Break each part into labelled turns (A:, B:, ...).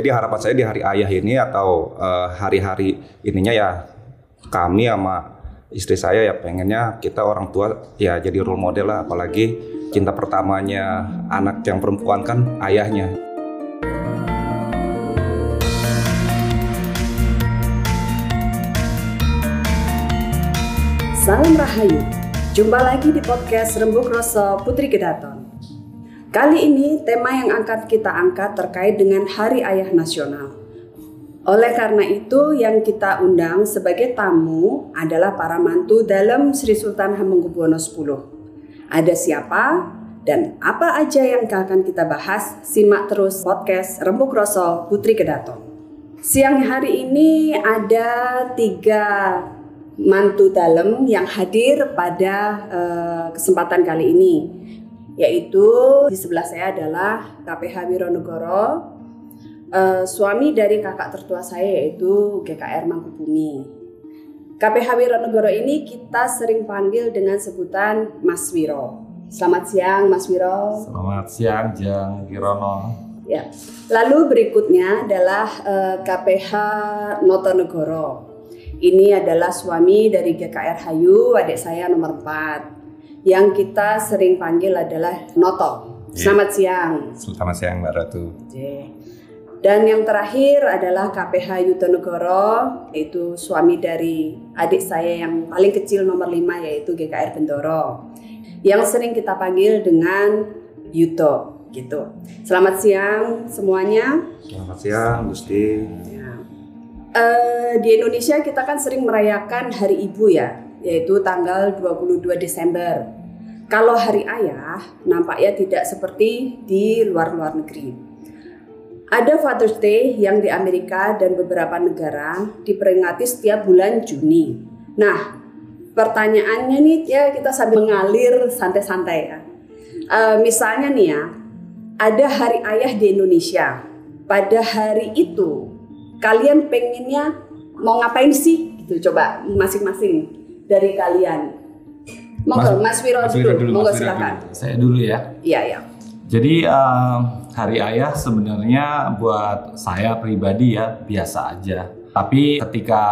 A: Jadi harapan saya di hari ayah ini atau eh, hari-hari ininya ya kami sama istri saya ya pengennya kita orang tua ya jadi role model lah apalagi cinta pertamanya anak yang perempuan kan ayahnya.
B: Salam Rahayu, jumpa lagi di podcast Rembuk Rosso Putri Kedaton. Kali ini tema yang akan kita angkat terkait dengan Hari Ayah Nasional. Oleh karena itu yang kita undang sebagai tamu adalah para mantu dalam Sri Sultan Hamengkubuwono X. Ada siapa dan apa aja yang akan kita bahas? Simak terus podcast Rembuk Rosso Putri Kedaton. Siang hari ini ada tiga mantu dalam yang hadir pada uh, kesempatan kali ini yaitu di sebelah saya adalah KPH Wironegoro. Uh, suami dari kakak tertua saya yaitu GKR Mangkubumi. KPH Wironegoro ini kita sering panggil dengan sebutan Mas Wiro. Selamat siang Mas Wiro.
C: Selamat siang Jang Kirono.
B: Ya. Lalu berikutnya adalah uh, KPH Notonegoro. Ini adalah suami dari GKR Hayu, adik saya nomor 4. Yang kita sering panggil adalah Noto.
A: Iya.
B: Selamat siang.
A: Selamat siang Mbak Ratu.
B: Dan yang terakhir adalah KPH Yutonegoro, yaitu suami dari adik saya yang paling kecil nomor 5 yaitu GKR Bendoro. Yang sering kita panggil dengan Yuto gitu. Selamat siang semuanya.
A: Selamat siang Gusti.
B: Uh, di Indonesia kita kan sering merayakan Hari Ibu ya, yaitu tanggal 22 Desember. Kalau Hari Ayah nampaknya tidak seperti di luar-luar negeri. Ada Father's Day yang di Amerika dan beberapa negara diperingati setiap bulan Juni. Nah, pertanyaannya nih ya kita sambil mengalir santai-santai ya. Uh, misalnya nih ya, ada Hari Ayah di Indonesia. Pada hari itu kalian pengennya mau ngapain sih? Gitu coba masing-masing dari kalian. Monggo Mas, Mas Wiro
C: Mas
B: dulu, monggo silakan.
C: dulu. Saya dulu ya.
B: Iya, iya.
C: Jadi uh, Hari Ayah sebenarnya buat saya pribadi ya biasa aja. Tapi ketika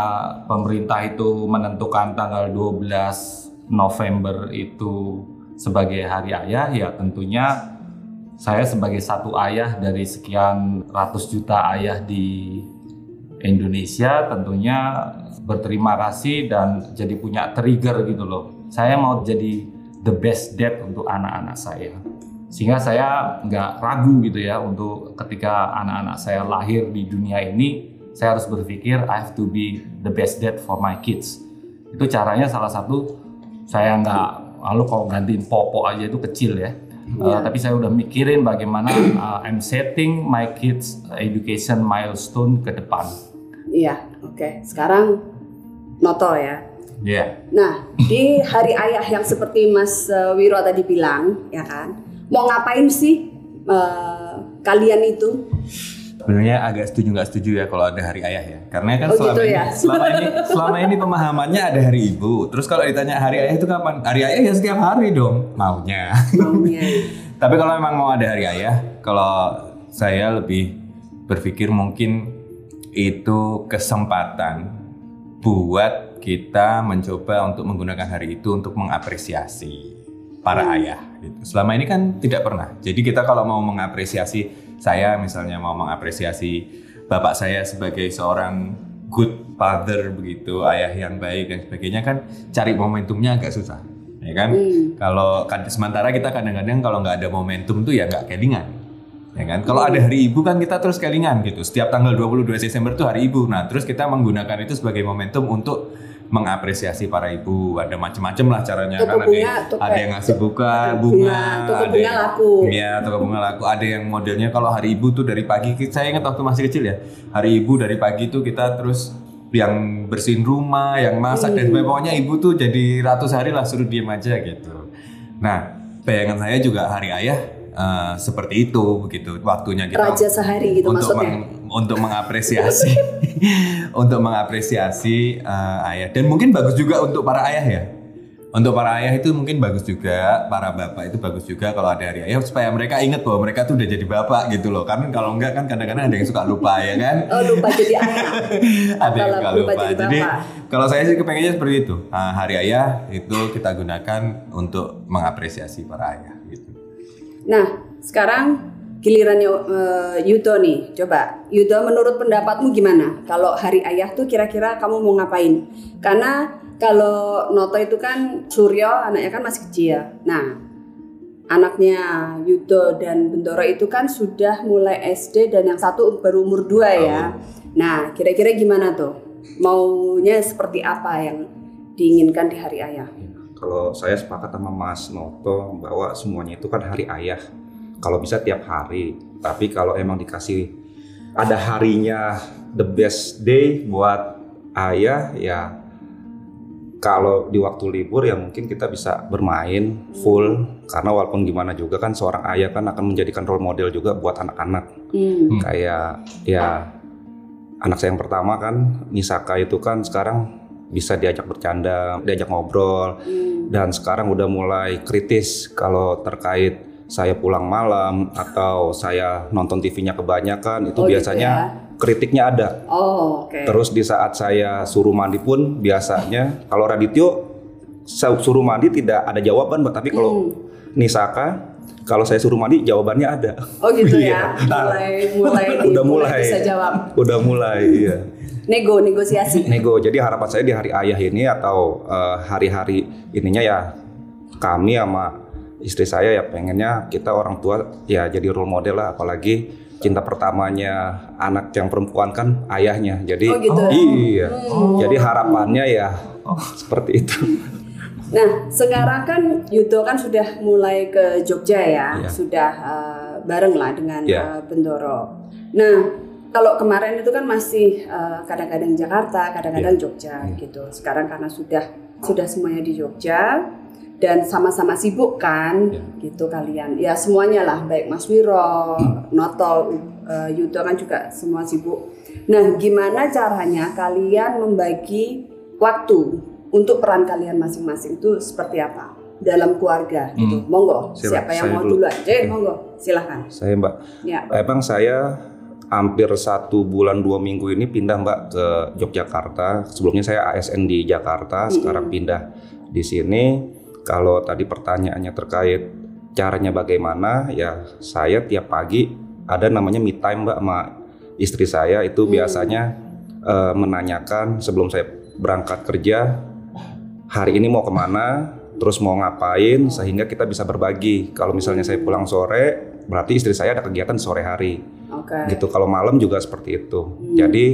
C: pemerintah itu menentukan tanggal 12 November itu sebagai Hari Ayah ya tentunya saya sebagai satu ayah dari sekian ratus juta ayah di Indonesia tentunya berterima kasih dan jadi punya trigger gitu loh. Saya mau jadi the best dad untuk anak-anak saya. Sehingga saya nggak ragu gitu ya untuk ketika anak-anak saya lahir di dunia ini, saya harus berpikir I have to be the best dad for my kids. Itu caranya salah satu saya nggak lalu kalau gantiin popo aja itu kecil ya. Uh, tapi saya udah mikirin bagaimana uh, I'm setting my kids education milestone ke depan.
B: Iya, oke. Sekarang Noto ya.
C: Iya. Yeah.
B: Nah, di hari ayah yang seperti Mas uh, Wiro tadi bilang, ya kan, mau ngapain sih uh, kalian itu?
A: Sebenarnya agak setuju nggak setuju ya kalau ada hari ayah ya, karena kan
B: Oh,
A: selama,
B: gitu
A: ini,
B: ya?
A: selama ini selama ini pemahamannya ada hari ibu. Terus kalau ditanya hari ayah itu kapan? Hari ayah ya setiap hari dong maunya.
B: Maunya.
A: Tapi kalau memang mau ada hari ayah, kalau saya lebih berpikir mungkin itu kesempatan buat kita mencoba untuk menggunakan hari itu untuk mengapresiasi para
B: Hmm.
A: ayah gitu. Selama ini kan tidak pernah. Jadi kita kalau mau mengapresiasi saya misalnya mau mengapresiasi bapak saya sebagai seorang good father begitu, ayah yang baik dan sebagainya kan cari momentumnya agak susah. Ya kan?
B: Hmm.
A: Kalau kan sementara kita kadang-kadang kalau nggak ada momentum tuh ya nggak kelingan. Ya kan? Kalau ada hari ibu kan kita terus kelingan gitu. Setiap tanggal 22 Desember tuh hari ibu. Nah, terus kita menggunakan itu sebagai momentum untuk mengapresiasi para ibu. Ada macam-macam lah caranya
B: Toko
A: kan ada
B: bunga,
A: yang,
B: toko-
A: ada yang ngasih buka bunga,
B: bunga,
A: ada
B: bunga
A: yang-
B: laku.
A: Iya, toko bunga laku. Ada yang modelnya kalau hari ibu tuh dari pagi saya ingat waktu masih kecil ya. Hari ibu dari pagi tuh kita terus yang bersihin rumah, yang masak dan sebagainya. Pokoknya ibu tuh jadi ratus hari lah suruh diem aja gitu. Nah, bayangan saya juga hari ayah eh, seperti itu begitu waktunya kita
B: Raja sehari gitu
A: untuk
B: maksudnya.
A: meng- untuk mengapresiasi untuk mengapresiasi eh, ayah dan mungkin bagus juga untuk para ayah ya Untuk para ayah itu mungkin bagus juga, para bapak itu bagus juga kalau ada hari ayah supaya mereka ingat bahwa mereka tuh udah jadi bapak gitu loh. Karena kalau enggak kan kadang-kadang ada yang suka lupa ya kan.
B: Oh lupa jadi ayah.
A: ada yang suka
B: lupa
A: lupa.
B: jadi
A: Jadi kalau saya sih kepengennya seperti itu. Nah, hari ayah itu kita gunakan untuk mengapresiasi para ayah.
B: Nah, sekarang gilirannya eh, Yudo nih. Coba, Yudo menurut pendapatmu gimana? Kalau hari ayah tuh kira-kira kamu mau ngapain? Karena kalau Noto itu kan Suryo, anaknya kan masih kecil. Nah, anaknya Yudo dan Bendoro itu kan sudah mulai SD dan yang satu baru umur 2 ya. Nah, kira-kira gimana tuh? Maunya seperti apa yang diinginkan di hari ayah?
D: Kalau saya sepakat sama Mas Noto bahwa semuanya itu kan hari ayah. Kalau bisa tiap hari. Tapi kalau emang dikasih ada harinya the best day buat ayah ya kalau di waktu libur ya mungkin kita bisa bermain full karena walaupun gimana juga kan seorang ayah kan akan menjadikan role model juga buat anak-anak
B: Hmm.
D: kayak ya anak saya yang pertama kan Nisaka itu kan sekarang bisa diajak bercanda, diajak ngobrol
B: Hmm.
D: dan sekarang udah mulai kritis kalau terkait saya pulang malam atau saya nonton TV-nya kebanyakan itu
B: Oh, gitu
D: biasanya
B: ya.
D: kritiknya ada.
B: Oh, oke.
D: Terus di saat saya suruh mandi pun biasanya kalau Radityo suruh mandi tidak ada jawaban, tapi kalau
B: Hmm.
D: Nisaka kalau saya suruh mandi jawabannya ada.
B: Oh gitu
D: Iya,
B: ya. Mulai mulai
D: Udah mulai.
B: bisa jawab.
D: Udah mulai, iya.
B: Nego negosiasi.
D: nego. Jadi harapan saya di hari ayah ini atau eh, hari-hari ininya ya kami sama istri saya ya pengennya kita orang tua ya jadi role model lah apalagi cinta pertamanya anak yang perempuan kan ayahnya. Jadi
B: Oh, gitu.
D: iya.
B: Hmm.
D: Jadi harapannya ya seperti itu.
B: Nah, sekarang kan Yudo kan sudah mulai ke Jogja ya,
D: Iya.
B: sudah eh, bareng lah dengan
D: Iya.
B: eh, Bendoro. Nah, kalau kemarin itu kan masih eh, kadang-kadang Jakarta, kadang-kadang Jogja gitu. Sekarang karena sudah sudah semuanya di Jogja dan sama-sama sibuk kan, gitu kalian. Ya semuanya lah, baik Mas Wiro, Noto, eh, Yudo kan juga semua sibuk. Nah, gimana caranya kalian membagi waktu untuk peran kalian masing-masing itu seperti apa dalam keluarga gitu. Monggo,
D: Silakan,
B: siapa yang mau
D: dulu.
B: duluan? Eh, monggo, silahkan.
D: Saya Mbak,
B: Ya.
D: emang saya hampir satu bulan dua minggu ini pindah Mbak ke Yogyakarta. Sebelumnya saya ASN di Jakarta, sekarang pindah di sini. Kalau tadi pertanyaannya terkait caranya bagaimana, ya saya tiap pagi ada namanya me time Mbak sama istri saya itu biasanya eh, menanyakan sebelum saya berangkat kerja hari ini mau ke mana, terus mau ngapain, sehingga kita bisa berbagi. Kalau misalnya saya pulang sore, berarti istri saya ada kegiatan sore hari.
B: Oke.
D: Gitu. Kalau malam juga seperti itu. Jadi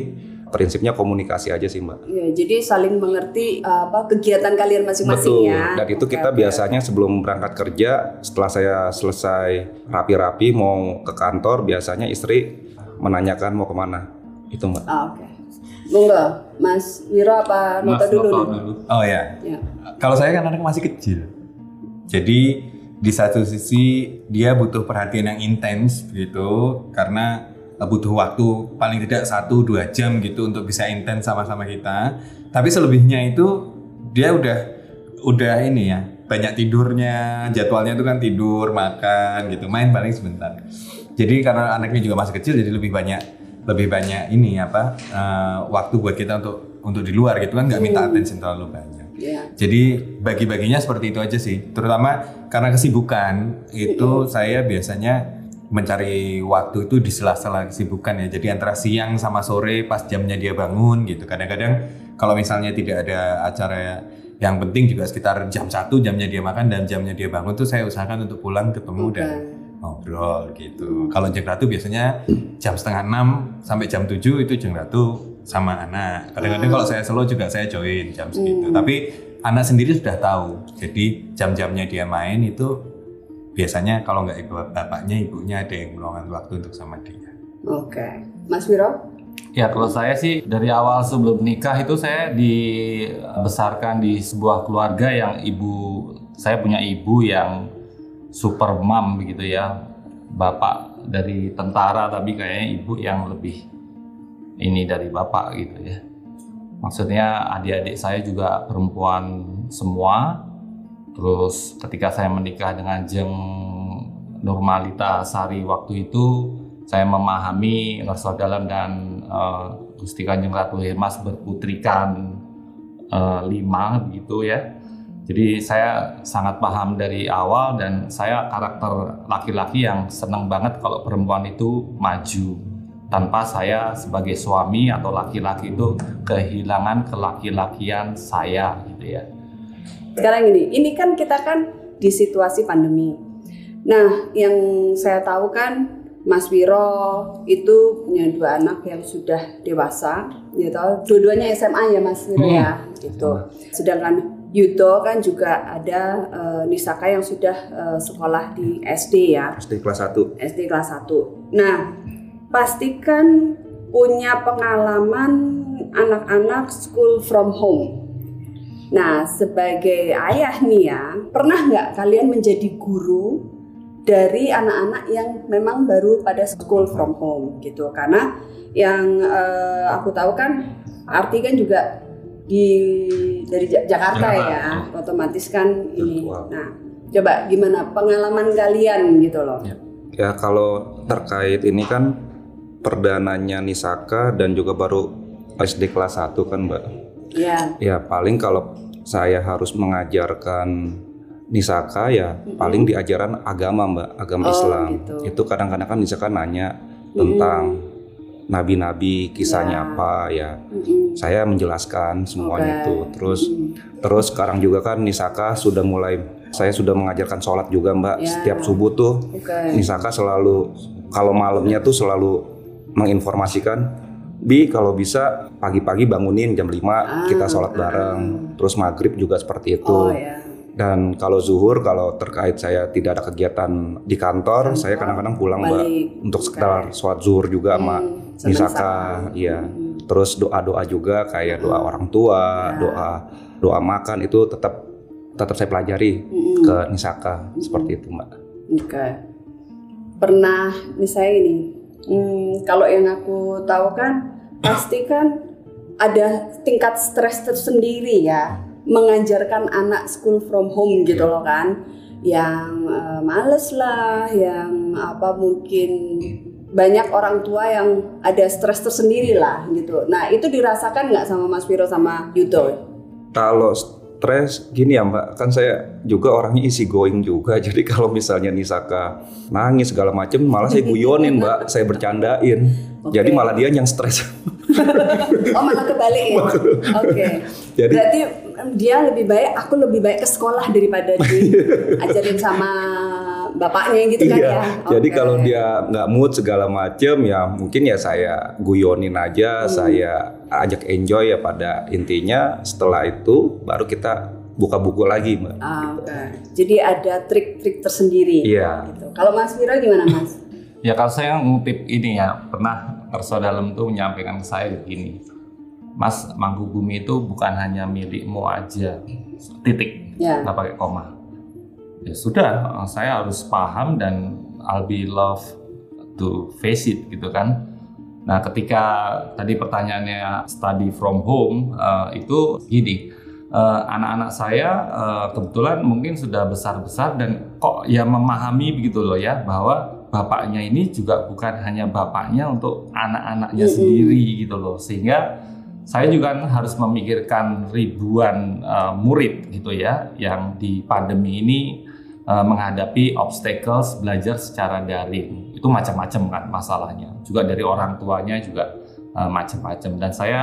D: prinsipnya komunikasi aja sih mbak.
B: Ya, jadi saling mengerti uh, apa kegiatan kalian masing-masing
D: Betul.
B: ya.
D: Dan itu
B: Oke,
D: kita
B: oke.
D: biasanya sebelum berangkat kerja, setelah saya selesai rapi-rapi mau ke kantor, biasanya istri menanyakan mau ke mana. Itu mbak.
B: Ah, Oke. Monggo, Mas Wiro apa
C: Mas
B: Noto dulu?
C: Noto dulu.
A: Oh ya,
B: Ya.
A: kalau saya kan anak masih kecil, jadi di satu sisi dia butuh perhatian yang intens gitu, karena butuh waktu paling tidak satu dua jam gitu untuk bisa intens sama-sama kita. Tapi selebihnya itu dia udah udah ini ya banyak tidurnya, jadwalnya itu kan tidur, makan gitu, main paling sebentar. Jadi karena anaknya juga masih kecil, jadi lebih banyak lebih banyak ini apa eh, waktu buat kita untuk untuk di luar gitu kan nggak minta attention terlalu banyak.
B: Ya.
A: Jadi bagi-baginya seperti itu aja sih. Terutama karena kesibukan itu saya biasanya mencari waktu itu di sela-sela kesibukan ya. Jadi antara siang sama sore pas jamnya dia bangun gitu. Kadang-kadang kalau misalnya tidak ada acara yang penting juga sekitar jam satu jamnya dia makan dan jamnya dia bangun tuh saya usahakan untuk pulang ketemu
B: Oke.
A: dan ngobrol gitu. Kalau jam ratu biasanya jam setengah enam sampai jam 7 itu jam ratu sama anak. Kadang-kadang kalau saya solo juga saya join jam segitu. Tapi anak sendiri sudah tahu. Jadi jam-jamnya dia main itu biasanya kalau nggak ibu bapaknya ibunya ada yang meluangkan waktu untuk sama dia.
B: Oke. Mas Wiro?
C: Ya kalau saya sih dari awal sebelum nikah itu saya dibesarkan di sebuah keluarga yang ibu saya punya ibu yang super mom begitu ya. Bapak dari tentara tapi kayaknya ibu yang lebih ini dari bapak gitu ya. Maksudnya adik-adik saya juga perempuan semua. Terus ketika saya menikah dengan Jeng Nurmalita Sari waktu itu saya memahami Ngerso Dalam dan uh, Gusti Kanjeng Ratu Hemas berputrikan uh, lima begitu ya. Jadi saya sangat paham dari awal dan saya karakter laki-laki yang senang banget kalau perempuan itu maju tanpa saya sebagai suami atau laki-laki itu kehilangan kelaki-lakian saya gitu ya.
B: Sekarang ini, ini kan kita kan di situasi pandemi. Nah, yang saya tahu kan Mas Wiro itu punya dua anak yang sudah dewasa, gitu. Dua-duanya SMA ya Mas Wiro ya, gitu. Sedangkan Yudo kan juga ada uh, Nisaka yang sudah uh, sekolah di SD ya.
D: SD kelas 1.
B: SD kelas 1. Nah, pastikan punya pengalaman anak-anak school from home. Nah, sebagai ayah nih ya, pernah nggak kalian menjadi guru dari anak-anak yang memang baru pada school from home gitu? Karena yang uh, aku tahu kan arti kan juga di dari Jakarta, Jakarta ya, otomatis kan ini. Nah, coba gimana pengalaman kalian gitu loh?
D: Ya. ya kalau terkait ini kan perdananya Nisaka dan juga baru SD kelas 1 kan Mbak.
B: Ya.
D: Ya paling kalau saya harus mengajarkan Nisaka ya mm-hmm. paling diajaran agama Mbak, agama oh, Islam. Gitu. Itu kadang-kadang kan Nisaka nanya tentang mm-hmm nabi-nabi kisahnya ya. apa ya mm-hmm. saya menjelaskan semuanya okay. itu terus mm-hmm. terus sekarang juga kan Nisaka sudah mulai saya sudah mengajarkan sholat juga mbak ya. setiap subuh tuh okay. Nisaka selalu kalau malamnya tuh selalu menginformasikan Bi kalau bisa pagi-pagi bangunin jam 5 ah, kita sholat bareng ah. terus maghrib juga seperti itu oh, ya dan kalau zuhur, kalau terkait saya tidak ada kegiatan di kantor, kantor saya kadang-kadang pulang mbak untuk sekedar sholat zuhur juga sama hmm, Misaka, iya. Hmm. Terus doa-doa juga kayak doa hmm. orang tua, ya. doa doa makan itu tetap tetap saya pelajari hmm. ke Nisaka hmm. seperti itu mbak.
B: Oke. Okay. Pernah misalnya ini, hmm, kalau yang aku tahu kan pasti kan ada tingkat stres tersendiri ya mengajarkan anak school from home gitu loh kan. Yang uh, males lah yang apa mungkin banyak orang tua yang ada stres tersendiri lah gitu. Nah itu dirasakan nggak sama Mas Viro sama Yudo
D: kalau stres gini ya mbak. Kan saya juga orangnya isi going juga. Jadi kalau misalnya Nisaka nangis segala macem malah saya guyonin mbak. Saya bercandain. Okay. jadi malah dia yang stres.
B: Oh malah kebalik ya? Oke. Okay. jadi berarti dia lebih baik aku lebih baik ke sekolah daripada diajarin sama bapaknya gitu kan iya. ya.
D: Okay. Jadi kalau dia nggak mood segala macem ya mungkin ya saya guyonin aja, hmm. saya ajak enjoy ya pada intinya. Setelah itu baru kita buka buku lagi mbak.
B: Ah, gitu. okay. Jadi ada trik-trik tersendiri.
D: Iya.
B: Gitu. Kalau Mas Viro gimana Mas?
C: ya kalau saya ngutip ini ya pernah Perso Dalam tuh menyampaikan ke saya begini Mas Mangku Bumi itu bukan hanya milikmu aja. Titik. Yeah. nggak pakai koma. Ya sudah saya harus paham dan I'll be love to face it gitu kan. Nah ketika tadi pertanyaannya study from home uh, itu gini. Eh, anak-anak uh, saya uh, kebetulan mungkin sudah besar-besar dan kok ya memahami begitu loh ya bahwa bapaknya ini juga bukan hanya bapaknya untuk anak-anaknya mm -hmm. sendiri gitu loh. Sehingga saya juga harus memikirkan ribuan uh, murid gitu ya yang di pandemi ini uh, menghadapi obstacles belajar secara daring. Itu macam-macam kan masalahnya. Juga dari orang tuanya juga uh, macam-macam. Dan saya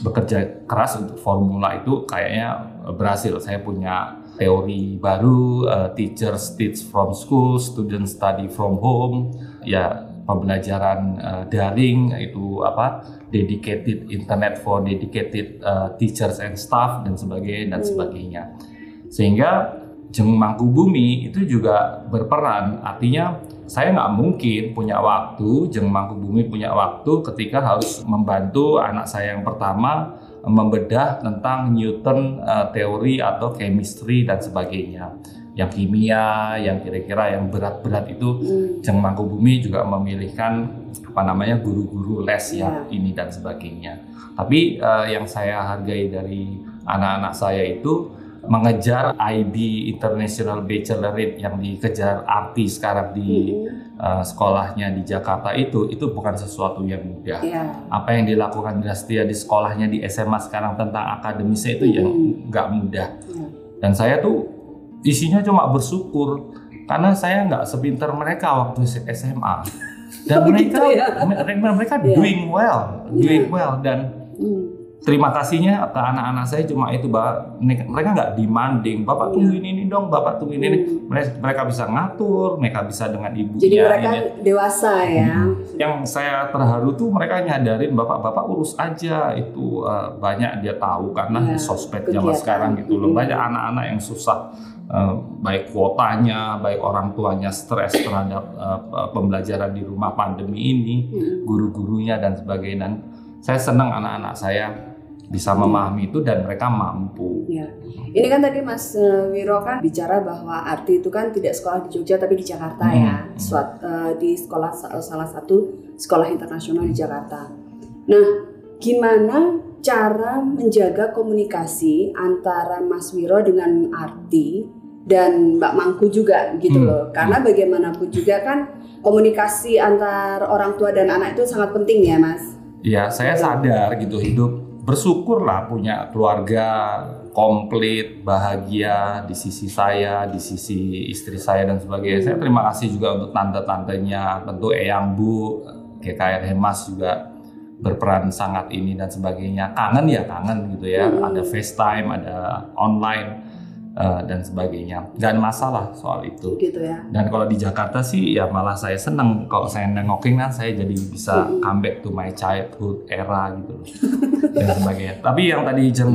C: bekerja keras untuk formula itu kayaknya berhasil. Saya punya teori baru uh, teachers teach from school students study from home. Ya pembelajaran uh, daring itu apa dedicated internet for dedicated uh, teachers and staff dan sebagainya dan hmm. sebagainya. Sehingga Jeng Mangkubumi itu juga berperan. Artinya saya nggak mungkin punya waktu Jeng Mangkubumi punya waktu ketika harus membantu anak saya yang pertama membedah tentang Newton uh, teori atau chemistry dan sebagainya yang kimia, yang kira-kira yang berat-berat itu hmm. Jeng Mangkubumi juga memilihkan apa namanya guru-guru les yang yeah. ini dan sebagainya. Tapi uh, yang saya hargai dari anak-anak saya itu mengejar IB International Baccalaureate yang dikejar artis sekarang di uh, sekolahnya di Jakarta itu itu bukan sesuatu yang mudah.
B: Ya.
C: Apa yang dilakukan Drastia di sekolahnya di SMA sekarang tentang akademisnya itu yang nggak mudah.
B: Ya.
C: Dan saya tuh isinya cuma bersyukur karena saya nggak sepinter mereka waktu SMA. Dan
B: Oh,
C: mereka
B: gitu ya?
C: mereka, mereka
B: Iya.
C: doing well, doing well dan
B: Hmm.
C: Terima kasihnya ke anak-anak saya cuma itu Pak. mereka nggak demanding bapak tungguin ini dong bapak tungguin ini mereka, mereka bisa ngatur mereka bisa dengan ibunya
B: Jadi mereka
C: ini.
B: dewasa ya.
C: yang saya terharu tuh mereka nyadarin bapak-bapak urus aja itu uh, banyak dia tahu karena
B: Ya,
C: sosmed zaman sekarang gitu loh
B: Mm.
C: banyak anak-anak yang susah uh, baik kuotanya baik orang tuanya stres terhadap uh, pembelajaran di rumah pandemi ini
B: Hmm.
C: guru-gurunya dan sebagainya dan saya senang anak-anak saya bisa memahami itu dan mereka mampu
B: Ya. Ini kan tadi Mas eh, Wiro kan bicara bahwa arti itu kan tidak sekolah di Jogja tapi di Jakarta
C: Hmm.
B: ya. Suat, eh, di sekolah salah satu sekolah internasional di Jakarta. Nah, gimana cara menjaga komunikasi antara Mas Wiro dengan Arti dan Mbak Mangku juga gitu
C: Hmm.
B: loh. Karena bagaimanapun juga kan komunikasi antar orang tua dan anak itu sangat penting ya, Mas.
C: ya saya sadar gitu hidup bersyukurlah punya keluarga komplit bahagia di sisi saya di sisi istri saya dan sebagainya. Saya terima kasih juga untuk tante-tantenya tentu Eyang Bu GKR Hemas juga berperan sangat ini dan sebagainya. Kangen ya kangen gitu ya.
B: Hmm.
C: ada FaceTime ada online eh, dan sebagainya. Dan masalah soal itu.
B: Gitu ya.
C: dan kalau di Jakarta sih ya malah saya seneng. Kalau saya nengokin kan saya jadi bisa comeback to my childhood era gitu loh. Dan sebagainya. Tapi yang tadi Jem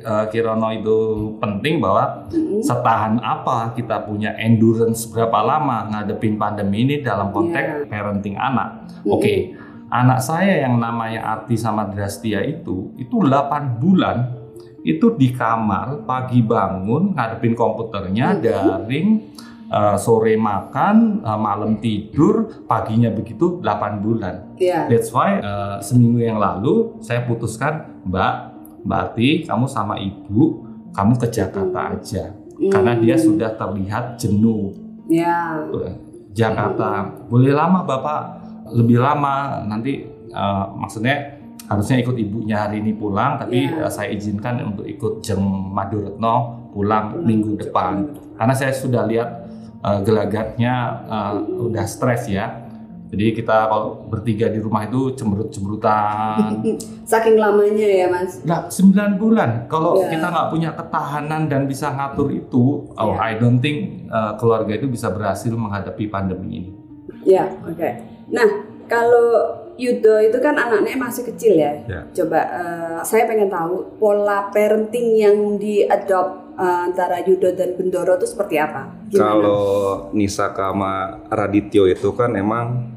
C: eh, Kirono itu penting bahwa setahan apa kita punya endurance berapa lama ngadepin pandemi ini dalam konteks parenting anak. Oke, anak saya yang namanya Arti sama Drastia itu itu 8 bulan itu di kamar pagi bangun ngadepin komputernya daring eh, sore makan eh, malam tidur paginya begitu 8 bulan.
B: Ya.
C: That's why eh, seminggu yang lalu saya putuskan Mbak Mbak Arti kamu sama ibu kamu ke Jakarta aja. Karena dia sudah terlihat jenuh.
B: Ya.
C: Jakarta. Boleh lama bapak? Lebih lama nanti eh, maksudnya harusnya ikut ibunya hari ini pulang tapi
B: Ya.
C: eh, saya izinkan untuk ikut Jeng Maduretno pulang
B: Pulang
C: minggu depan karena saya sudah lihat eh, gelagatnya eh, udah stres ya jadi kita kalau bertiga di rumah itu cemberut-cemberutan
B: Saking lamanya ya, Mas.
C: Nah, 9 bulan. Kalau
B: Ya.
C: kita nggak punya ketahanan dan bisa ngatur itu, oh,
B: Ya.
C: I don't think uh, keluarga itu bisa berhasil menghadapi pandemi ini.
B: Ya, oke. Nah, kalau Yudo itu kan anaknya masih kecil ya.
D: Ya.
B: Coba eh, saya pengen tahu pola parenting yang diadopt eh, antara Yudo dan Bendoro itu seperti apa? Gimana?
D: Kalau Nisa sama Radityo itu kan emang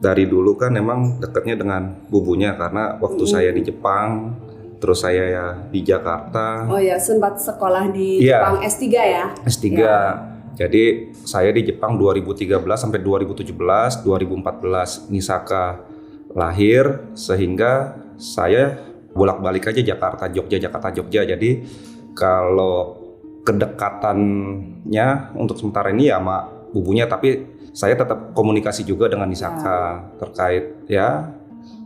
D: dari dulu kan emang dekatnya dengan bubunya karena waktu saya di Jepang, terus saya ya di Jakarta,
B: Oh ya, sempat sekolah di
D: Iya.
B: Jepang S3 ya?
D: S3.
B: Ya.
D: Jadi saya di Jepang 2013 sampai 2017, 2014 Nisaka lahir sehingga saya bolak-balik aja Jakarta Jogja Jakarta Jogja. Jadi kalau kedekatannya untuk sementara ini ya sama bubunya tapi saya tetap komunikasi juga dengan Nisaka terkait ya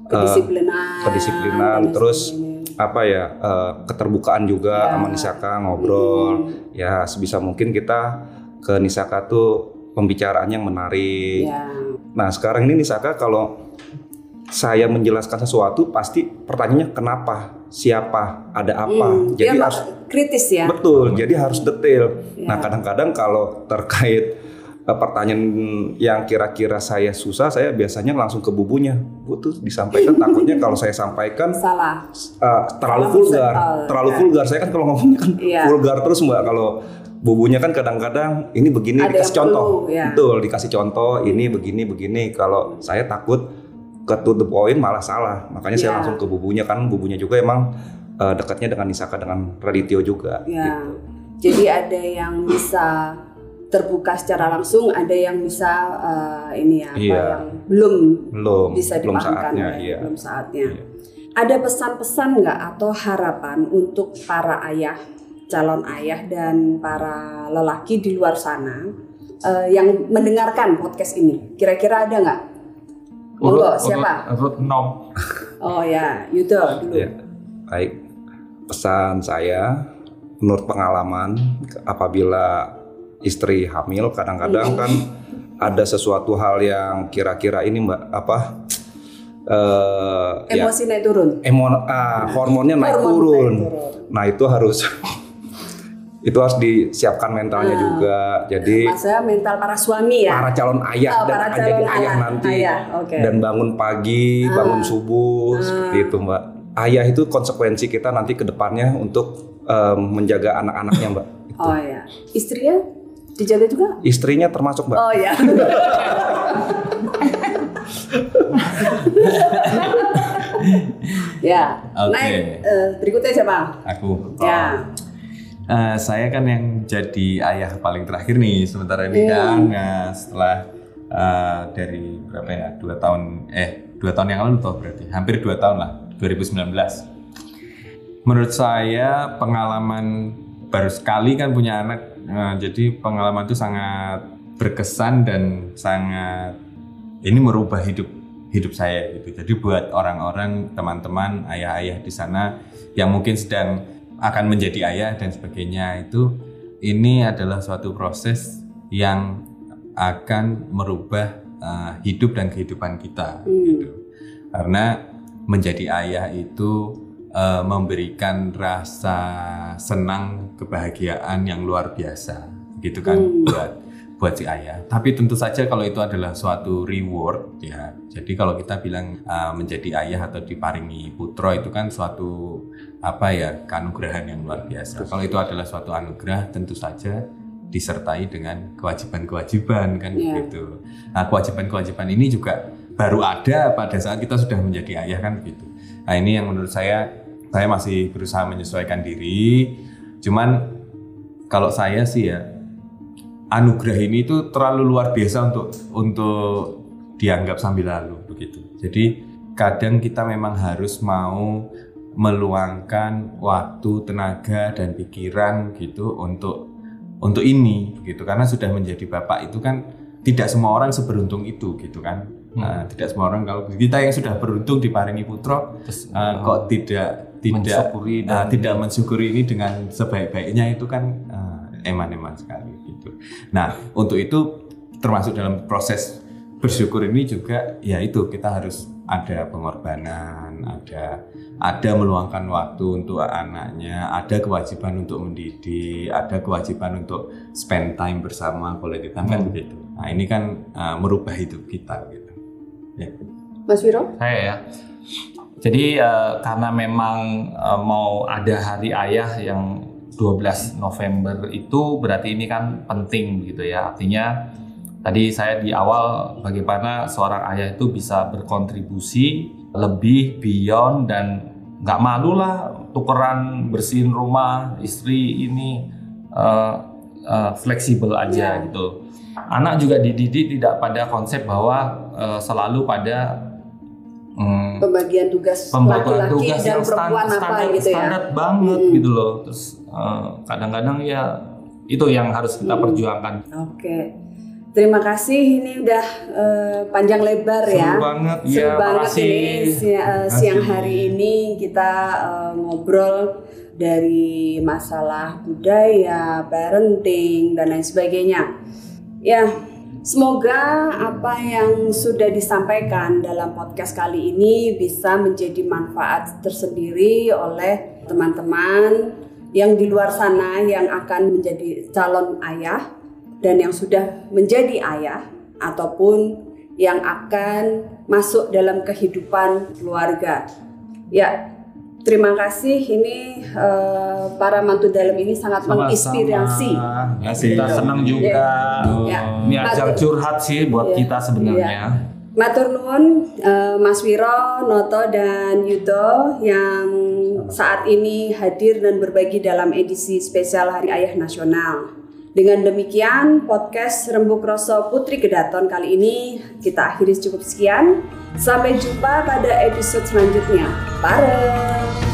D: eh,
B: Kedisiplinan.
D: kedisiplinan,
B: dan
D: terus apa ya eh, keterbukaan juga
B: Ya.
D: sama Nisaka ngobrol
B: Hmm.
D: ya sebisa mungkin kita ke Nisaka tuh pembicaraan yang menarik.
B: Ya.
D: Nah sekarang ini Nisaka kalau saya menjelaskan sesuatu pasti pertanyaannya kenapa, siapa, ada apa.
B: Hmm,
D: Jadi harus
B: kritis ya.
D: betul. Jadi harus detail.
B: Ya.
D: Nah kadang-kadang kalau terkait eh, pertanyaan yang kira-kira saya susah, saya biasanya langsung ke bubunya. Bu tuh disampaikan takutnya kalau saya sampaikan
B: Salah.
D: uh, terlalu
B: Salah
D: vulgar,
B: betul,
D: terlalu
B: ya.
D: vulgar. Saya kan kalau ngomongnya kan
B: Iya.
D: vulgar terus mbak. Kalau bubunya kan kadang-kadang ini begini
B: Ada
D: dikasih contoh,
B: perlu, ya.
D: betul dikasih contoh ini begini begini. Kalau saya takut ke to the point malah salah. Makanya saya
B: Ya.
D: langsung ke bubunya kan bubunya juga emang uh, dekatnya dengan Nisaka dengan Radityo juga.
B: Ya.
D: gitu.
B: Jadi ada yang bisa terbuka secara langsung, ada yang bisa eh, ini ya, apa
D: Iya.
B: yang belum
D: Belum
B: bisa
D: belum
B: dipahamkan
D: saatnya.
B: ya,
D: Iya.
B: belum saatnya.
D: Iya.
B: Ada pesan-pesan nggak atau harapan untuk para ayah calon ayah dan para lelaki di luar sana eh, yang mendengarkan podcast ini. Kira-kira ada nggak? Monggo, siapa?
C: Urut nom.
B: Oh ya, Yudo dulu.
D: Ya, baik. Pesan saya, menurut pengalaman, apabila istri hamil, kadang-kadang kan ada sesuatu hal yang kira-kira ini mbak apa? eh ya,
B: Emosi naik turun.
D: emon, ah, hormonnya naik
B: Hormon
D: turun.
B: naik turun.
D: Nah itu harus itu harus disiapkan mentalnya
B: Ah.
D: juga. Jadi
B: Maksudnya mental para suami ya.
D: para calon ayah
B: Oh,
D: dan
B: para
D: akan
B: calon
D: jadi ayah
B: ayah.
D: nanti
B: Ayah, oke. Ah.
D: dan bangun pagi, bangun subuh seperti itu mbak. Ayah itu konsekuensi kita nanti ke depannya untuk em, menjaga anak-anaknya mbak.
B: Oh ya. Istrinya dijaga juga?
D: Istrinya termasuk mbak.
B: Oh ya. ya.
A: Oke.
B: Naik eh, berikutnya siapa?
A: Aku.
B: Ya.
A: Eh, saya kan yang jadi ayah paling terakhir nih sementara ini kan Nah, setelah eh, dari berapa ya dua tahun eh dua tahun yang lalu toh berarti hampir dua tahun lah 2019 menurut saya pengalaman baru sekali kan punya anak eh, jadi pengalaman itu sangat berkesan dan sangat ini merubah hidup hidup saya gitu. Jadi buat orang-orang teman-teman ayah-ayah di sana yang mungkin sedang akan menjadi ayah dan sebagainya itu ini adalah suatu proses yang akan merubah uh, hidup dan kehidupan kita gitu. Karena menjadi ayah itu uh, memberikan rasa senang, kebahagiaan yang luar biasa gitu kan buat buat si ayah. Tapi tentu saja kalau itu adalah suatu reward ya. Jadi kalau kita bilang uh, menjadi ayah atau diparingi putra itu kan suatu apa ya keanugerahan yang luar biasa. Kalau itu adalah suatu anugerah tentu saja disertai dengan kewajiban-kewajiban kan
B: Iya.
A: gitu. Nah, kewajiban-kewajiban ini juga baru ada pada saat kita sudah menjadi ayah kan gitu. Nah, ini yang menurut saya saya masih berusaha menyesuaikan diri. Cuman kalau saya sih ya anugerah ini itu terlalu luar biasa untuk untuk dianggap sambil lalu begitu. Jadi kadang kita memang harus mau meluangkan waktu, tenaga dan pikiran gitu untuk untuk ini begitu karena sudah menjadi bapak itu kan tidak semua orang seberuntung itu gitu kan. Nah, tidak semua orang kalau kita yang sudah beruntung diparingi putra
C: Terus,
A: eh, kok tidak tidak
C: mensyukuri
A: eh,
C: dan-
A: tidak mensyukuri ini dengan sebaik-baiknya itu kan eh, eman-eman sekali gitu. Nah, untuk itu termasuk dalam proses bersyukur ini juga ya itu kita harus ada pengorbanan, ada ada meluangkan waktu untuk anaknya, ada kewajiban untuk mendidik, ada kewajiban untuk spend time bersama quality time kan begitu. Nah, ini kan eh, merubah hidup kita gitu. Ya.
B: Mas Wiro?
C: Saya ya. Jadi eh, karena memang eh, mau ada hari ayah yang 12 November itu berarti ini kan penting gitu ya. Artinya tadi saya di awal bagaimana seorang ayah itu bisa berkontribusi lebih beyond dan nggak malu lah tukeran bersihin rumah istri ini eh, eh, fleksibel aja gitu. Anak juga dididik tidak pada konsep bahwa eh, selalu pada mm,
B: Pembagian tugas
C: pembagian
B: laki-laki
C: tugas
B: dan
C: yang
B: perempuan
C: standar,
B: apa
C: standar,
B: gitu ya.
C: standar banget
B: Mm-mm.
C: gitu loh. Terus kadang-kadang ya itu yang harus kita
B: Mm.
C: perjuangkan.
B: Oke. Terima kasih ini udah eh, panjang lebar
C: Seru
B: ya.
C: banget,
B: Seru
C: ya,
B: banget
C: makasih.
B: ini si- eh,
C: Makasih.
B: siang hari ini kita eh, ngobrol dari masalah budaya, parenting dan lain sebagainya. Ya, semoga apa yang sudah disampaikan dalam podcast kali ini bisa menjadi manfaat tersendiri oleh teman-teman yang di luar sana yang akan menjadi calon ayah dan yang sudah menjadi ayah ataupun yang akan masuk dalam kehidupan keluarga. Ya, terima kasih ini eh, para mantu dalam ini sangat menginspirasi.
C: Ya, kita senang juga.
B: Ya.
C: Ini ajang curhat sih buat
B: Ya.
C: kita sebenarnya.
B: Matur nuwun eh, Mas Wiro, Noto dan Yudo yang saat ini hadir dan berbagi dalam edisi spesial Hari Ayah Nasional. Dengan demikian podcast Rembuk Roso Putri Kedaton kali ini kita akhiri cukup sekian. Sampai jumpa pada episode selanjutnya. Bareng.